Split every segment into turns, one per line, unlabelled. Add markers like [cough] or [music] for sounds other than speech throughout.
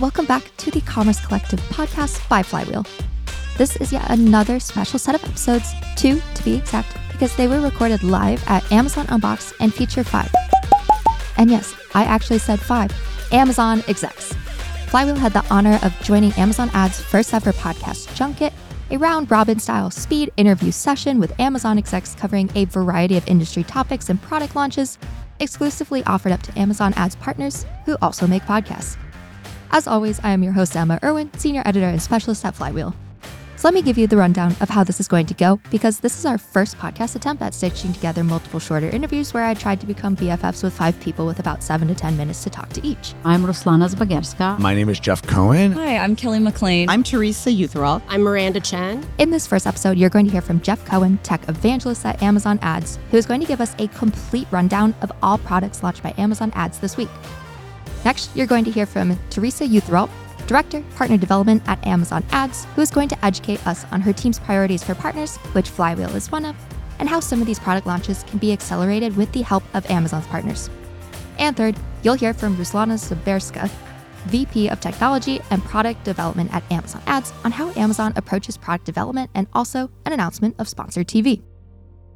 welcome back to the Commerce Collective podcast by Flywheel. This is yet another special set of episodes, two to be exact, because they were recorded live at Amazon Unbox and feature five. And yes, I actually said five Amazon execs. Flywheel had the honor of joining Amazon Ads' first ever podcast junket, a round robin style speed interview session with Amazon execs covering a variety of industry topics and product launches, exclusively offered up to Amazon Ads partners who also make podcasts. As always, I am your host, Emma Irwin, Senior Editor and Specialist at Flywheel. So let me give you the rundown of how this is going to go because this is our first podcast attempt at stitching together multiple shorter interviews where I tried to become BFFs with five people with about seven to 10 minutes to talk to each.
I'm Ruslana Zbagerska.
My name is Jeff Cohen.
Hi, I'm Kelly McLean.
I'm Teresa Uthurralt.
I'm Miranda Chan.
In this first episode, you're going to hear from Jeff Cohen, tech evangelist at Amazon Ads, who is going to give us a complete rundown of all products launched by Amazon Ads this week. Next, you're going to hear from Teresa Uthurralt, Director, Partner Development at Amazon Ads, who is going to educate us on her team's priorities for partners, which Flywheel is one of, and how some of these product launches can be accelerated with the help of Amazon's partners. And third, you'll hear from Ruslana Zbagerska, VP of Technology and Product Development at Amazon Ads, on how Amazon approaches product development and also an announcement of sponsored TV.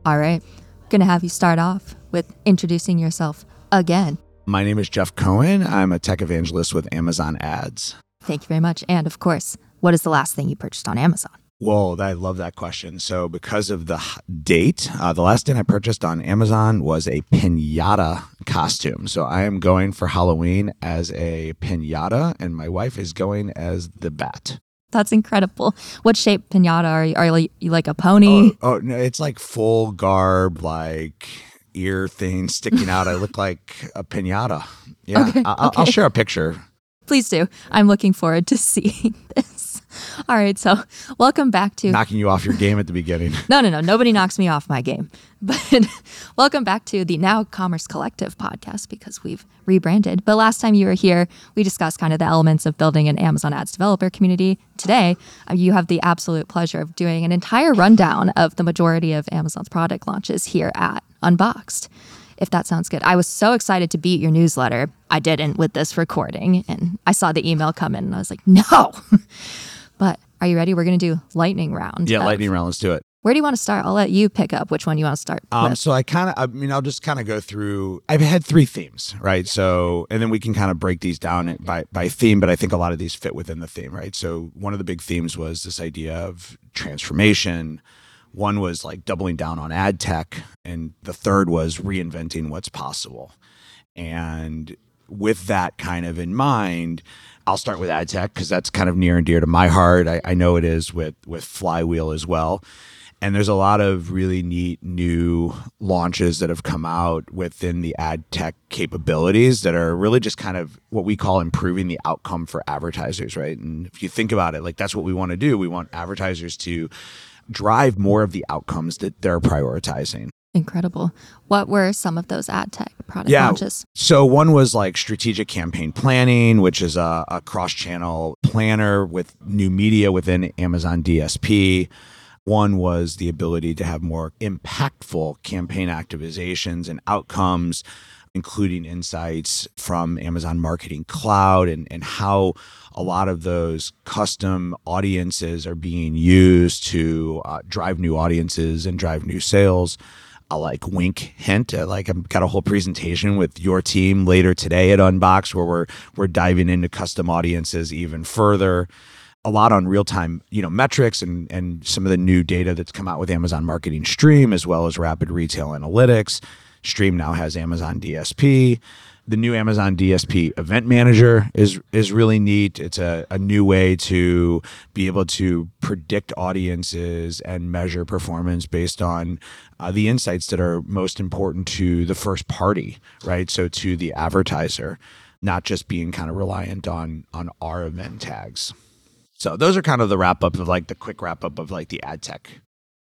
All right, gonna have you start off with introducing yourself again.
My name is Jeff Cohen. I'm a tech evangelist with Amazon Ads.
Thank you very much. And of course, what is the last thing you purchased on Amazon?
Whoa, I love that question. So, because of the date, uh, the last thing I purchased on Amazon was a pinata costume. So, I am going for Halloween as a pinata, and my wife is going as the bat.
That's incredible. What shape pinata are you? Are you like a pony?
Oh, oh no, it's like full garb, like ear thing sticking out. I [laughs] look like a pinata. Yeah,
Okay,
I- I'll,
okay.
I'll share a picture.
Please do. I'm looking forward to [laughs] seeing this. [laughs] All right, so welcome back to
Knocking you off your game at the beginning. [laughs]
No, no, no. Nobody knocks me off my game. [laughs] But welcome back to the Now Commerce Collective podcast because we've rebranded. But last time you were here, we discussed kind of the elements of building an Amazon Ads developer community. Today, uh, you have the absolute pleasure of doing an entire rundown of the majority of Amazon's product launches here at Unboxed. If that sounds good. I was so excited to beat your newsletter. I didn't with this recording. And I saw the email come in and I was like, no. Are you ready? We're going to do lightning round.
Yeah,
of-
lightning round. Let's do it.
where do you want to start? I'll let you pick up which one you want to start
Um,
with.
so I kind of, I mean, I'll just kind of go through. I've had three themes, right? So, and then we can kind of break these down by by theme. But I think a lot of these fit within the theme, right? So one of the big themes was this idea of transformation. One was like doubling down on ad tech, and the third was reinventing what's possible. And with that kind of in mind, I'll start with ad tech because that's kind of near and dear to my heart. I, I know it is with with Flywheel as well. And there's a lot of really neat new launches that have come out within the ad tech capabilities that are really just kind of what we call improving the outcome for advertisers, right? And if you think about it, like that's what we want to do. We want advertisers to drive more of the outcomes that they're prioritizing.
Incredible. What were some of those ad tech product
Yeah.
launches?
So one was like strategic campaign planning, which is a, a cross-channel planner with new media within Amazon DSP. One was the ability to have more impactful campaign activations and outcomes, including insights from Amazon Marketing Cloud and, and how a lot of those custom audiences are being used to uh, drive new audiences and drive new sales. I like wink hint. I like I've got a whole presentation with your team later today at Unbox where we're we're diving into custom audiences even further. A lot on real time, you know, metrics and and some of the new data that's come out with Amazon Marketing Stream as well as Rapid Retail Analytics. Stream now has Amazon DSP. The new Amazon DSP Event Manager is is really neat. It's a, a new way to be able to predict audiences and measure performance based on uh, the insights that are most important to the first party, right? So to the advertiser, not just being kind of reliant on on our event tags. So those are kind of the wrap up of like the quick wrap up of like the ad tech.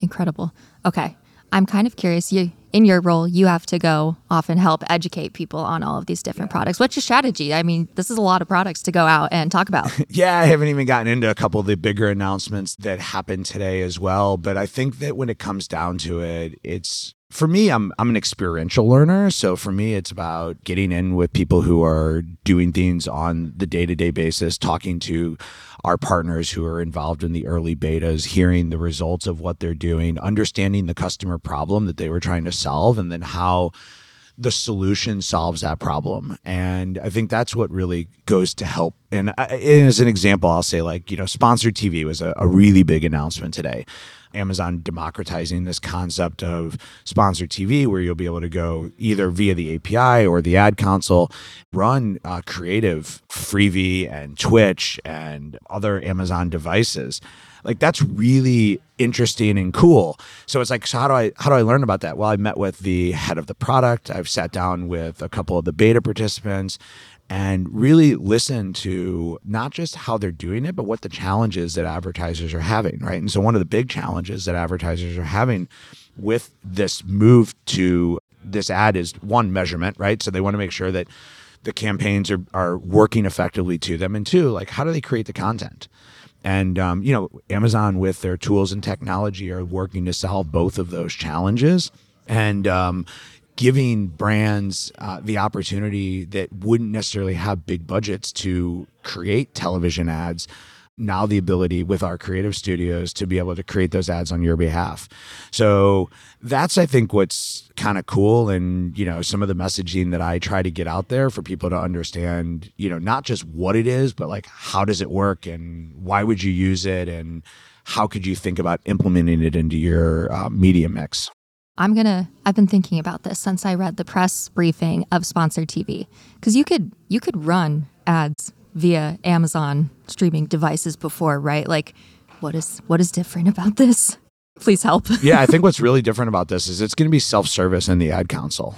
Incredible. Okay. I'm kind of curious. You in your role, you have to go often help educate people on all of these different yeah. products. What's your strategy? I mean, this is a lot of products to go out and talk about. [laughs]
yeah, I haven't even gotten into a couple of the bigger announcements that happened today as well. But I think that when it comes down to it, it's for me, I'm I'm an experiential learner. So for me, it's about getting in with people who are doing things on the day to day basis, talking to our partners who are involved in the early betas, hearing the results of what they're doing, understanding the customer problem that they were trying to solve, and then how the solution solves that problem. And I think that's what really goes to help. And, I, and as an example, I'll say like you know, sponsored TV was a, a really big announcement today. Amazon democratizing this concept of sponsored TV, where you'll be able to go either via the API or the ad console, run uh, creative Freevee and Twitch and other Amazon devices. Like that's really interesting and cool. So it's like, so how do I how do I learn about that? Well, I met with the head of the product. I've sat down with a couple of the beta participants and really listen to not just how they're doing it, but what the challenges that advertisers are having, right? And so one of the big challenges that advertisers are having with this move to this ad is one measurement, right? So they want to make sure that the campaigns are, are working effectively to them. And two, like how do they create the content? And um, you know, Amazon with their tools and technology are working to solve both of those challenges. And um, giving brands uh, the opportunity that wouldn't necessarily have big budgets to create television ads now the ability with our creative studios to be able to create those ads on your behalf. So that's i think what's kind of cool and you know some of the messaging that i try to get out there for people to understand you know not just what it is but like how does it work and why would you use it and how could you think about implementing it into your uh, media mix
I'm gonna I've been thinking about this since I read the press briefing of sponsored TV. Because you could you could run ads via Amazon streaming devices before, right? Like what is what is different about this? Please help. [laughs]
yeah, I think what's really different about this is it's gonna be self-service in the ad console.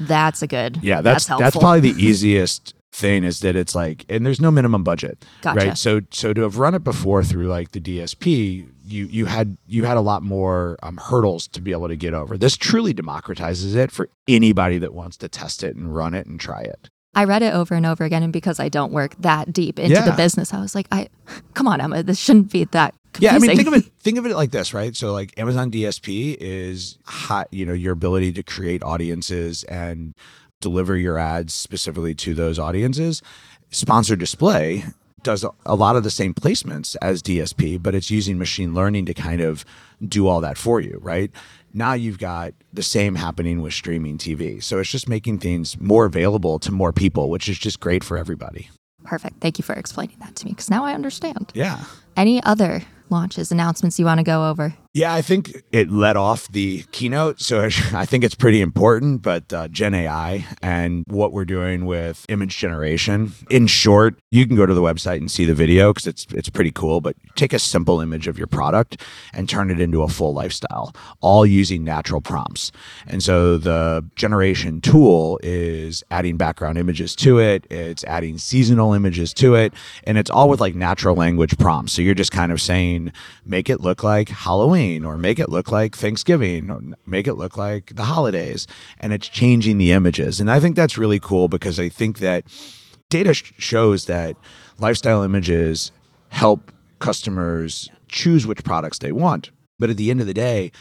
That's a good.
Yeah, that's that's, that's probably the easiest thing is that it's like and there's no minimum budget.
Gotcha.
Right. So so to have run it before through like the DSP, you you had you had a lot more um, hurdles to be able to get over. This truly democratizes it for anybody that wants to test it and run it and try it.
I read it over and over again, and because I don't work that deep into yeah. the business, I was like, "I, come on, Emma, this shouldn't be that." Confusing.
Yeah, I mean, think of it. Think of it like this, right? So, like Amazon DSP is hot, you know, your ability to create audiences and deliver your ads specifically to those audiences. Sponsored display does a lot of the same placements as DSP, but it's using machine learning to kind of do all that for you, right? Now you've got the same happening with streaming TV. So it's just making things more available to more people, which is just great for everybody.
Perfect. Thank you for explaining that to me because now I understand.
Yeah.
Any other launches, announcements you want to go over?
Yeah, I think it led off the keynote. So [laughs] I think it's pretty important, but uh, Gen AI and what we're doing with image generation. In short, you can go to the website and see the video because it's, it's pretty cool, but take a simple image of your product and turn it into a full lifestyle, all using natural prompts. And so the generation tool is adding background images to it, it's adding seasonal images to it, and it's all with like natural language prompts. So you're just kind of saying, make it look like Halloween Halloween or make it look like Thanksgiving or make it look like the holidays. And it's changing the images. And I think that's really cool because I think that data sh- shows that lifestyle images help customers choose which products they want. But at the end of the day,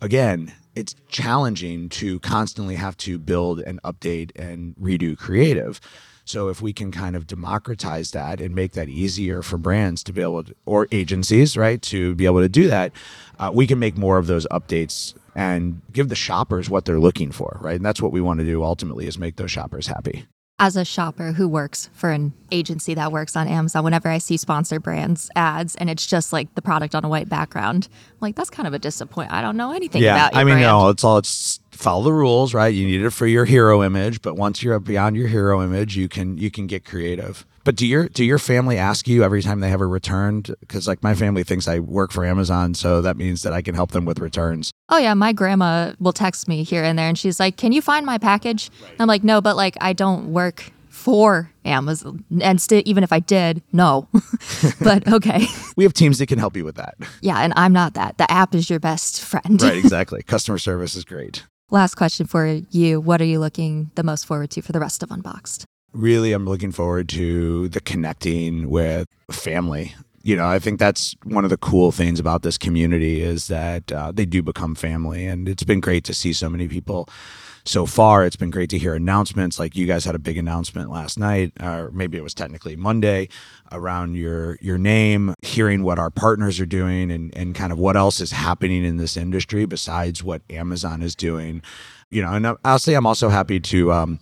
again, it's challenging to constantly have to build and update and redo creative. So if we can kind of democratize that and make that easier for brands to be able to, or agencies, right, to be able to do that, uh, we can make more of those updates and give the shoppers what they're looking for, right? And that's what we want to do ultimately is make those shoppers happy
as a shopper who works for an agency that works on Amazon, whenever I see sponsor brands ads and it's just like the product on a white background, I'm like that's kind of a disappointment. I don't know anything
yeah,
about. I
mean,
brand.
no, it's all it's follow the rules, right? You need it for your hero image, but once you're beyond your hero image, you can you can get creative. But do your do your family ask you every time they have a return? Because like my family thinks I work for Amazon, so that means that I can help them with returns.
Oh yeah, my grandma will text me here and there, and she's like, "Can you find my package?" Right. I'm like, "No, but like I don't work for Amazon. And st- even if I did, no. [laughs] but [laughs] okay.
we have teams that can help you with that.
Yeah, and I'm not that. The app is your best friend.
right, [laughs] exactly. Customer service is great.
Last question for you. What are you looking the most forward to for the rest of Unboxed?
Really, I'm looking forward to the connecting with family. You know, I think that's one of the cool things about this community is that uh, they do become family. And it's been great to see so many people so far. It's been great to hear announcements. Like you guys had a big announcement last night, or maybe it was technically Monday, around your your name. Hearing what our partners are doing and and kind of what else is happening in this industry besides what Amazon is doing. You know, and I'll say I'm also happy to. Um,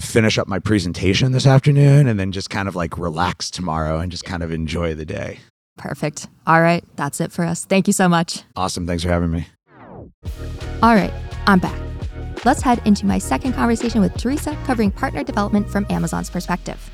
finish up my presentation this afternoon and then just kind of like relax tomorrow and just kind of enjoy the day.
Perfect. All right. That's it for us. Thank you so much.
Awesome. Thanks for having me.
All right. I'm back. Let's head into my second conversation with Teresa covering partner development from Amazon's perspective.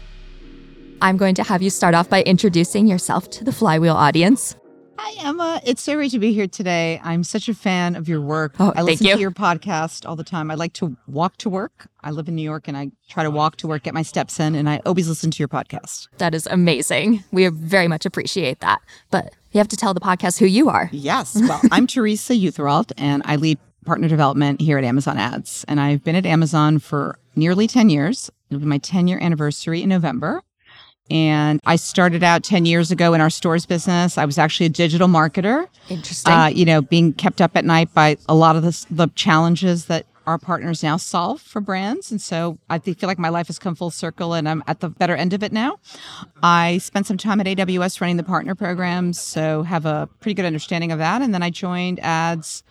I'm going to have you start off by introducing yourself to the Flywheel audience.
Hi, Emma. It's so great to be here today. I'm such a fan of your work.
Oh,
I listen
you.
to your podcast all the time. I like to walk to work. I live in New York and I try to walk to work, get my steps in, and I always listen to your podcast.
That is amazing. We very much appreciate that. But you have to tell the podcast who you are.
Yes. Well, [laughs] I'm Teresa Uthurralt and I lead partner development here at Amazon Ads. And I've been at Amazon for nearly 10 years. It'll be my 10 year anniversary in November. And I started out 10 years ago in our stores business. I was actually a digital marketer.
Interesting.
uh, you know, being kept up at night by a lot of the, the challenges that our partners now solve for brands. And so I feel like my life has come full circle and I'm at the better end of it now. I spent some time at AWS running the partner programs, so have a pretty good understanding of that. And then I joined ads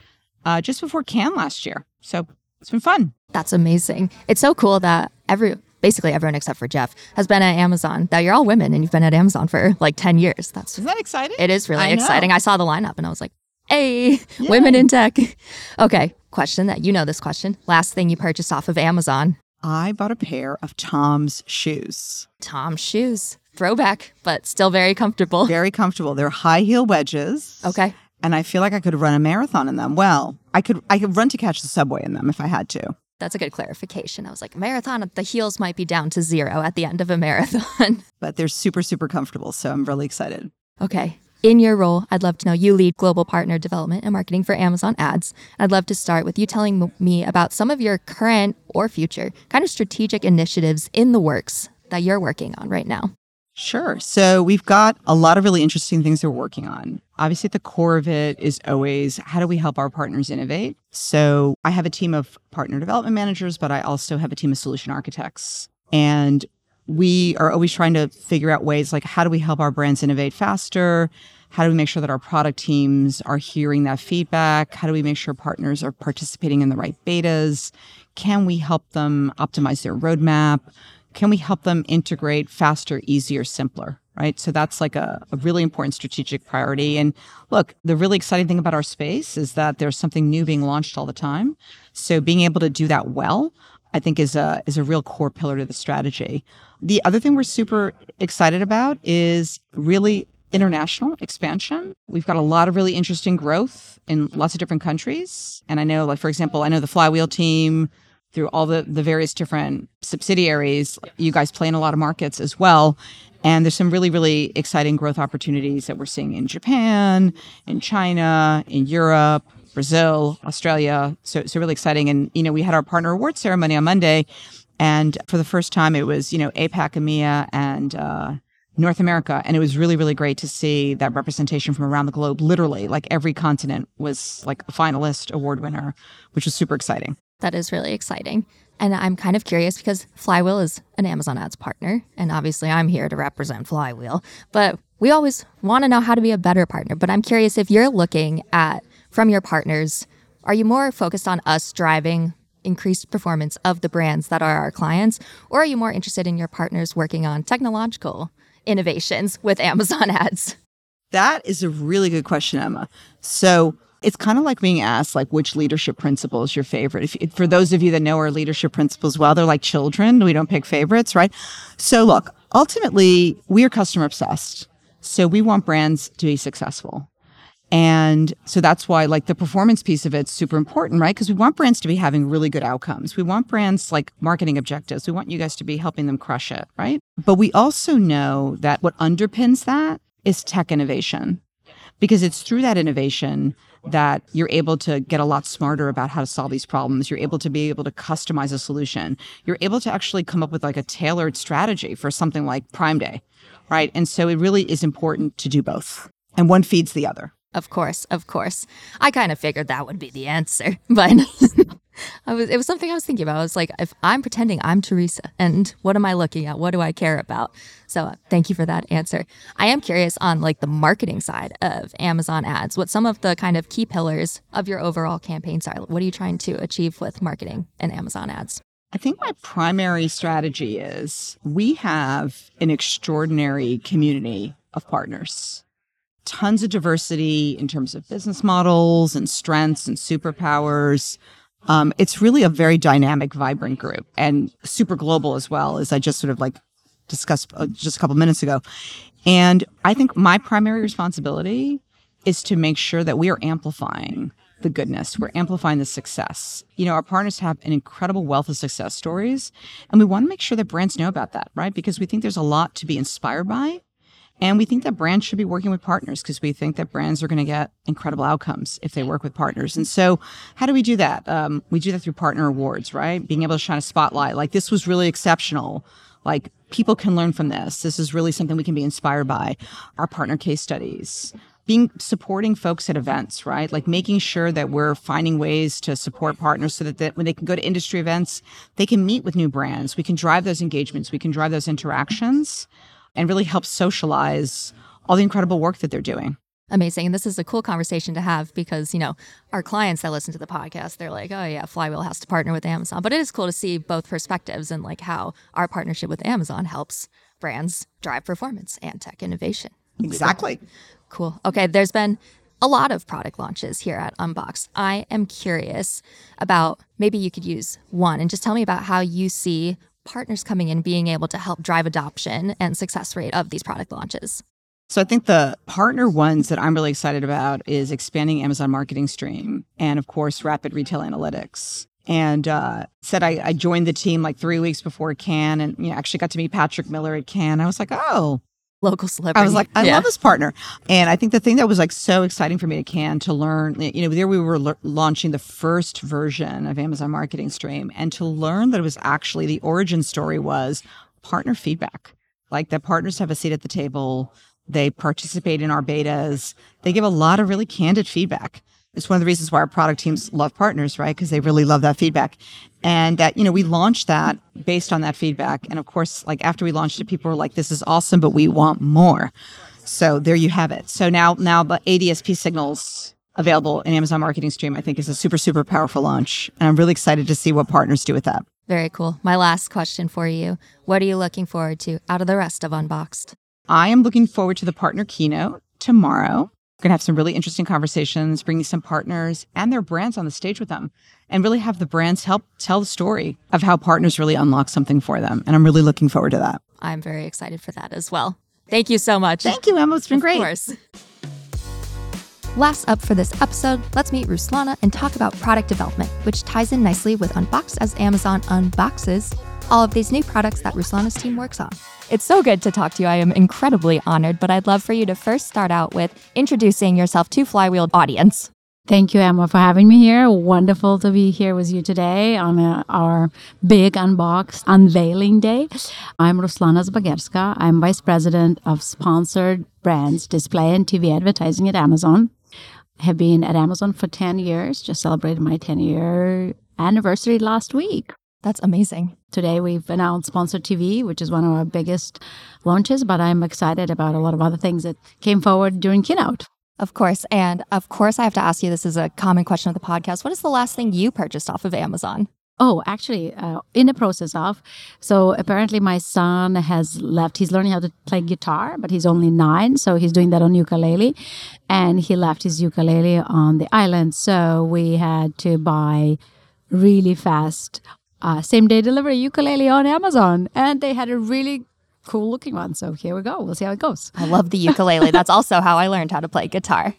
uh, just before Cannes last year. So it's been fun.
That's amazing. It's so cool that every basically everyone except for Jeff has been at Amazon. That you're all women and you've been at Amazon for like 10 years. That's
Isn't that exciting?
it is really
I
exciting. I saw the lineup and I was like, "Hey, women in tech." [laughs] Okay, question that you know this question. Last thing you purchased off of Amazon.
I bought a pair of Tom's shoes.
Tom's shoes. Throwback, but still very comfortable.
Very comfortable. They're high heel wedges.
Okay.
And I feel like I could run a marathon in them. Well, I could I could run to catch the subway in them if I had to.
That's a good clarification. I was like, marathon, the heels might be down to zero at the end of a [laughs] marathon.
But they're super, super comfortable. So I'm really excited.
Okay. In your role, I'd love to know you lead global partner development and marketing for Amazon ads. I'd love to start with you telling me about some of your current or future kind of strategic initiatives in the works that you're working on right now.
Sure. So we've got a lot of really interesting things we're working on. Obviously, at the core of it is always how do we help our partners innovate? So I have a team of partner development managers, but I also have a team of solution architects. And we are always trying to figure out ways like how do we help our brands innovate faster? How do we make sure that our product teams are hearing that feedback? How do we make sure partners are participating in the right betas? Can we help them optimize their roadmap? Can we help them integrate faster, easier, simpler? Right. So that's like a, a really important strategic priority. And look, the really exciting thing about our space is that there's something new being launched all the time. So being able to do that well, I think is a is a real core pillar to the strategy. The other thing we're super excited about is really international expansion. We've got a lot of really interesting growth in lots of different countries. And I know, like, for example, I know the Flywheel team through all the, the various different subsidiaries. You guys play in a lot of markets as well. And there's some really, really exciting growth opportunities that we're seeing in Japan, in China, in Europe, Brazil, Australia. So, so really exciting. And, you know, we had our partner award ceremony on Monday. And for the first time, it was, you know, APAC, EMEA, and uh, North America. And it was really, really great to see that representation from around the globe. Literally, like every continent was like a finalist, award winner, which was super exciting.
That is really exciting. And I'm kind of curious because Flywheel is an Amazon ads partner. And obviously, I'm here to represent Flywheel. But we always want to know how to be a better partner. But I'm curious if you're looking at, from your partners, are you more focused on us driving increased performance of the brands that are our clients? Or are you more interested in your partners working on technological innovations with [laughs] Amazon ads?
That is a really good question, Emma. So it's kind of like being asked, like, which leadership principle is your favorite? If, if- for those of you that know our leadership principles well, they're like children. We don't pick favorites, right? So look, ultimately, we are customer obsessed. So we want brands to be successful. And so that's why like the performance piece of it's super important, right? Because we want brands to be having really good outcomes. We want brands like marketing objectives. We want you guys to be helping them crush it, right? But we also know that what underpins that is tech innovation because it's through that innovation that you're able to get a lot smarter about how to solve these problems. You're able to be able to customize a solution. You're able to actually come up with like a tailored strategy for something like Prime Day, right? And so it really is important to do both, and one feeds the other.
Of course, of course. I kind of figured that would be the answer, [laughs] but I was it was something I was thinking about. I was like, if I'm pretending I'm Teresa, and what am I looking at? What do I care about? So, uh, thank you for that answer. I am curious on like the marketing side of Amazon ads. What some of the kind of key pillars of your overall campaigns are? What are you trying to achieve with marketing and Amazon ads?
I think my primary strategy is we have an extraordinary community of partners tons of diversity in terms of business models and strengths and superpowers. Um, it's really a very dynamic, vibrant group and super global as well, as I just sort of like discussed uh, just a couple minutes ago. And I think my primary responsibility is to make sure that we are amplifying the goodness. We're amplifying the success. You know, our partners have an incredible wealth of success stories, and we want to make sure that brands know about that, right? Because we think there's a lot to be inspired by and we think that brands should be working with partners because we think that brands are going to get incredible outcomes if they work with partners. And so, how do we do that? Um, we do that through partner awards, right? Being able to shine a spotlight. Like, this was really exceptional. Like, people can learn from this. This is really something we can be inspired by. Our partner case studies. Being supporting folks at events, right? Like making sure that we're finding ways to support partners so that, that when they can go to industry events, they can meet with new brands. We can drive those engagements. We can drive those interactions and really help socialize all the incredible work that they're doing.
Amazing. And this is a cool conversation to have because, you know, our clients that listen to the podcast, they're like, oh, yeah, Flywheel has to partner with Amazon. But it is cool to see both perspectives and like how our partnership with Amazon helps brands drive performance and tech innovation.
Exactly.
Cool. Okay. There's been a lot of product launches here at Unbox. I am curious about maybe you could use one and just tell me about how you see partners coming in being able to help drive adoption and success rate of these product launches?
So I think the partner ones that I'm really excited about is expanding Amazon Marketing Stream and of course Rapid Retail Analytics. And uh, said I, I, joined the team like three weeks before Cannes, and you know actually got to meet Patrick Miller at Cannes. I was like, oh,
local celebrity.
I was like, I yeah. love this partner. And I think the thing that was like so exciting for me at Cannes to learn, you know, there we were l- launching the first version of Amazon Marketing Stream and to learn that it was actually the origin story was partner feedback. Like that partners have a seat at the table. They participate in our betas. They give a lot of really candid feedback. It's one of the reasons why our product teams love partners, right? Because they really love that feedback. And that, you know, we launched that based on that feedback. And of course, like after we launched it, people were like, this is awesome, but we want more. So there you have it. So now, now the ADSP signals available in Amazon Marketing Stream, I think is a super, super powerful launch. And I'm really excited to see what partners do with that.
Very cool. My last question for you What are you looking forward to out of the rest of Unboxed?
I am looking forward to the partner keynote tomorrow. We're going to have some really interesting conversations, bringing some partners and their brands on the stage with them, and really have the brands help tell the story of how partners really unlock something for them. And I'm really looking forward to that.
I'm very excited for that as well. Thank you so much.
Thank you, Emma. It's been
of
great.
Of course. Last up for this episode, let's meet Ruslana and talk about product development, which ties in nicely with Unbox as Amazon unboxes all of these new products that Ruslana's team works on. It's so good to talk to you. I am incredibly honored, but I'd love for you to first start out with introducing yourself to Flywheel audience.
Thank you, Emma, for having me here. Wonderful to be here with you today on uh, our big unbox unveiling day. I'm Ruslana Zbagerska. I'm Vice President of Sponsored Brands, Display and TV Advertising at Amazon. I have been at Amazon for 10 years, just celebrated my 10 year anniversary last week.
That's amazing.
Today we've announced Sponsored TV, which is one of our biggest launches, but I'm excited about a lot of other things that came forward during keynote.
Of course. And of course, I have to ask you this is a common question of the podcast. What is the last thing you purchased off of Amazon?
Oh, actually, uh, in the process of. So apparently, my son has left. He's learning how to play guitar, but he's only nine. So he's doing that on ukulele. And he left his ukulele on the island. So we had to buy really fast uh, same day delivery ukulele on Amazon, and they had a really cool looking one. So here we go. We'll see how it goes.
I love the ukulele. That's [laughs] also how I learned how to play guitar.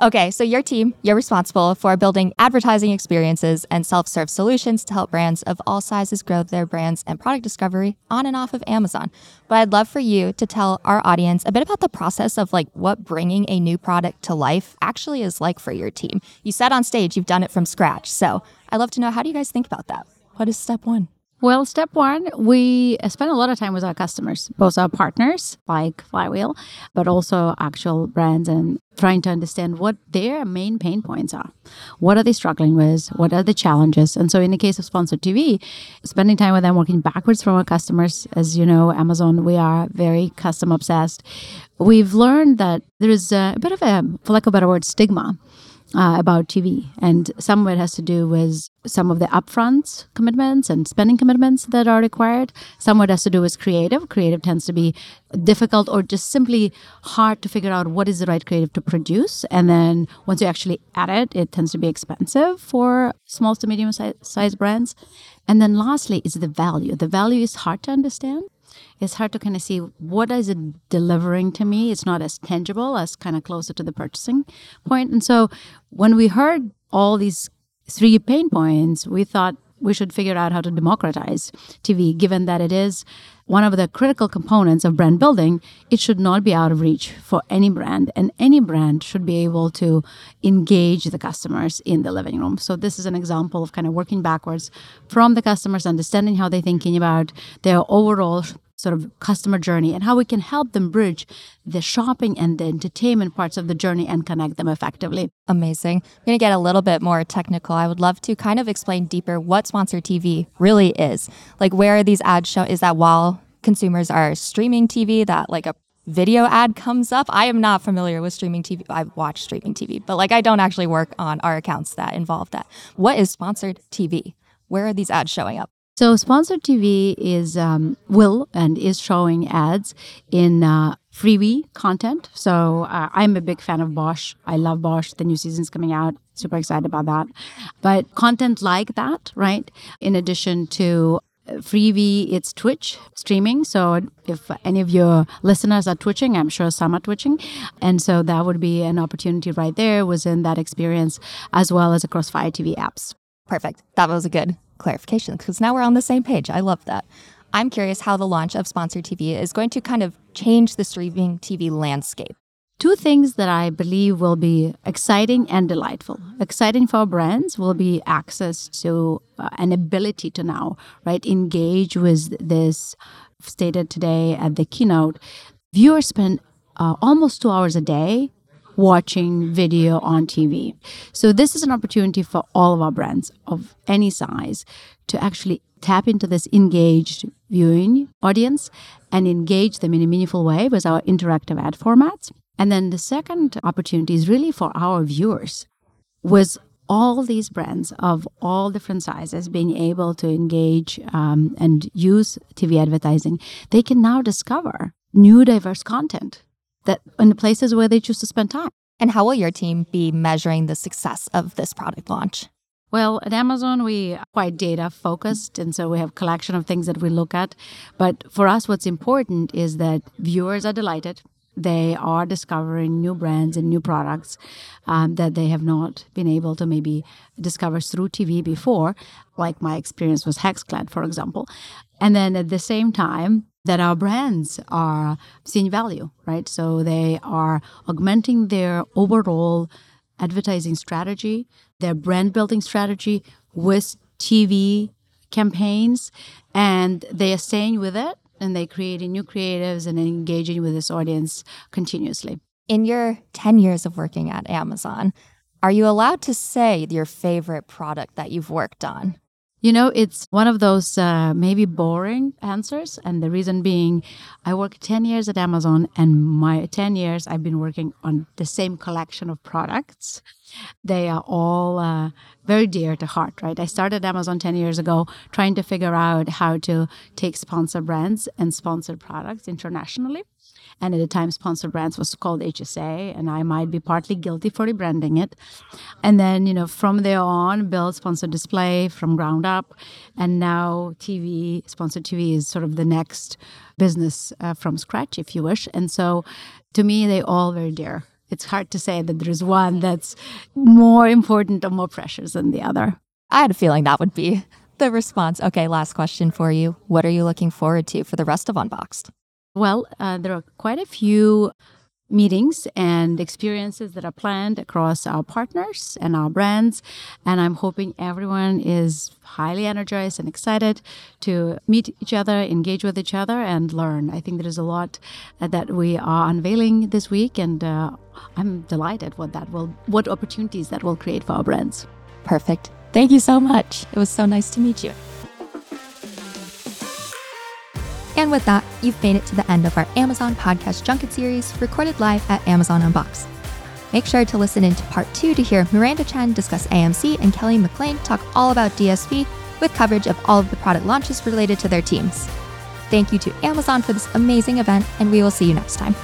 Okay, so your team, you're responsible for building advertising experiences and self-serve solutions to help brands of all sizes grow their brands and product discovery on and off of Amazon. But I'd love for you to tell our audience a bit about the process of like what bringing a new product to life actually is like for your team. You said on stage you've done it from scratch. So I'd love to know how do you guys think about that? What is step 1?
Well, step one, we spend a lot of time with our customers, both our partners like Flywheel, but also actual brands and trying to understand what their main pain points are. What are they struggling with? What are the challenges? And so, in the case of sponsored TV, spending time with them, working backwards from our customers, as you know, Amazon, we are very custom obsessed. We've learned that there is a bit of a, for lack of a better word, stigma uh, about TV. And some of it has to do with some of the upfront commitments and spending commitments that are required. Some of it has to do with creative. Creative tends to be difficult or just simply hard to figure out what is the right creative to produce. And then once you actually add it, it tends to be expensive for small to medium sized brands. And then lastly is the value. The value is hard to understand it's hard to kind of see what is it delivering to me. It's not as tangible as kind of closer to the purchasing point. And so when we heard all these three pain points, we thought we should figure out how to democratize TV, given that it is one of the critical components of brand building. It should not be out of reach for any brand, and any brand should be able to engage the customers in the living room. So, this is an example of kind of working backwards from the customers, understanding how they're thinking about their overall sort of customer journey and how we can help them bridge the shopping and the entertainment parts of the journey and connect them effectively.
Amazing. I'm going to get a little bit more technical. I would love to kind of explain deeper what sponsored TV really is. Like where are these ads show is that while consumers are streaming TV that like a video ad comes up. I am not familiar with streaming TV. I watch streaming TV, but like I don't actually work on our accounts that involve that. What is sponsored TV? Where are these ads showing up?
So sponsored TV is um, will and is showing ads in uh, Freevee content. So uh, I'm a big fan of Bosch. I love Bosch. The new season's coming out. Super excited about that. But content like that, right? In addition to uh, Freevee it's twitch streaming so if any of your listeners are twitching i'm sure some are twitching and so that would be an opportunity right there within that experience as well as across fire tv apps
perfect that was a good clarification because now we're on the same page. I love that. I'm curious how the launch of sponsored TV is going to kind of change the streaming TV landscape.
Two things that I believe will be exciting and delightful. Exciting for brands will be access to uh, an ability to now, right, engage with this stated today at the keynote. Viewers spend uh, almost two hours a day watching video on TV. So, this is an opportunity for all of our brands of any size to actually tap into this engaged viewing audience and engage them in a meaningful way with our interactive ad formats. And then the second opportunity is really for our viewers. With all these brands of all different sizes being able to engage um, and use TV advertising, they can now discover new diverse content that in the places where they choose to spend time.
And how will your team be measuring the success of this product launch?
Well, at Amazon, we are quite data focused. And so we have a collection of things that we look at. But for us, what's important is that viewers are delighted. They are discovering new brands and new products um, that they have not been able to maybe discover through TV before, like my experience was Hexclad, for example. And then at the same time, that our brands are seeing value, right? So they are augmenting their overall advertising strategy, their brand building strategy with TV campaigns, and they are staying with it and they're creating new creatives and engaging with this audience continuously.
In your 10 years of working at Amazon, are you allowed to say your favorite product that you've worked on?
You know, it's one of those uh, maybe boring answers. And the reason being, I worked 10 years at Amazon, and my 10 years I've been working on the same collection of products. They are all uh, very dear to heart, right? I started Amazon 10 years ago trying to figure out how to take sponsor brands and sponsored products internationally. And at the time, Sponsor Brands was called HSA, and I might be partly guilty for rebranding it. And then, you know, from there on, build Sponsored Display from ground up. And now TV, Sponsored TV is sort of the next business uh, from scratch, if you wish. And so to me, they all very dear it's hard to say that there's one that's more important or more precious than the other.
I had a feeling that would be the response. Okay, last question for you. What are you looking forward to for the rest of Unboxed?
Well, uh, there are quite a few meetings and experiences that are planned across our partners and our brands. And I'm hoping everyone is highly energized and excited to meet each other, engage with each other, and learn. I think there is a lot uh, that we are unveiling this week, and uh, I'm delighted what that will, what opportunities that will create for our brands.
Perfect. Thank you so much. It was so nice to meet you. And with that, you've made it to the end of our Amazon Podcast Junket series recorded live at Amazon Unbox. Make sure to listen into part two to hear Miranda Chen discuss AMC and Kelly McLean talk all about DSP with coverage of all of the product launches related to their teams. Thank you to Amazon for this amazing event, and we will see you next time.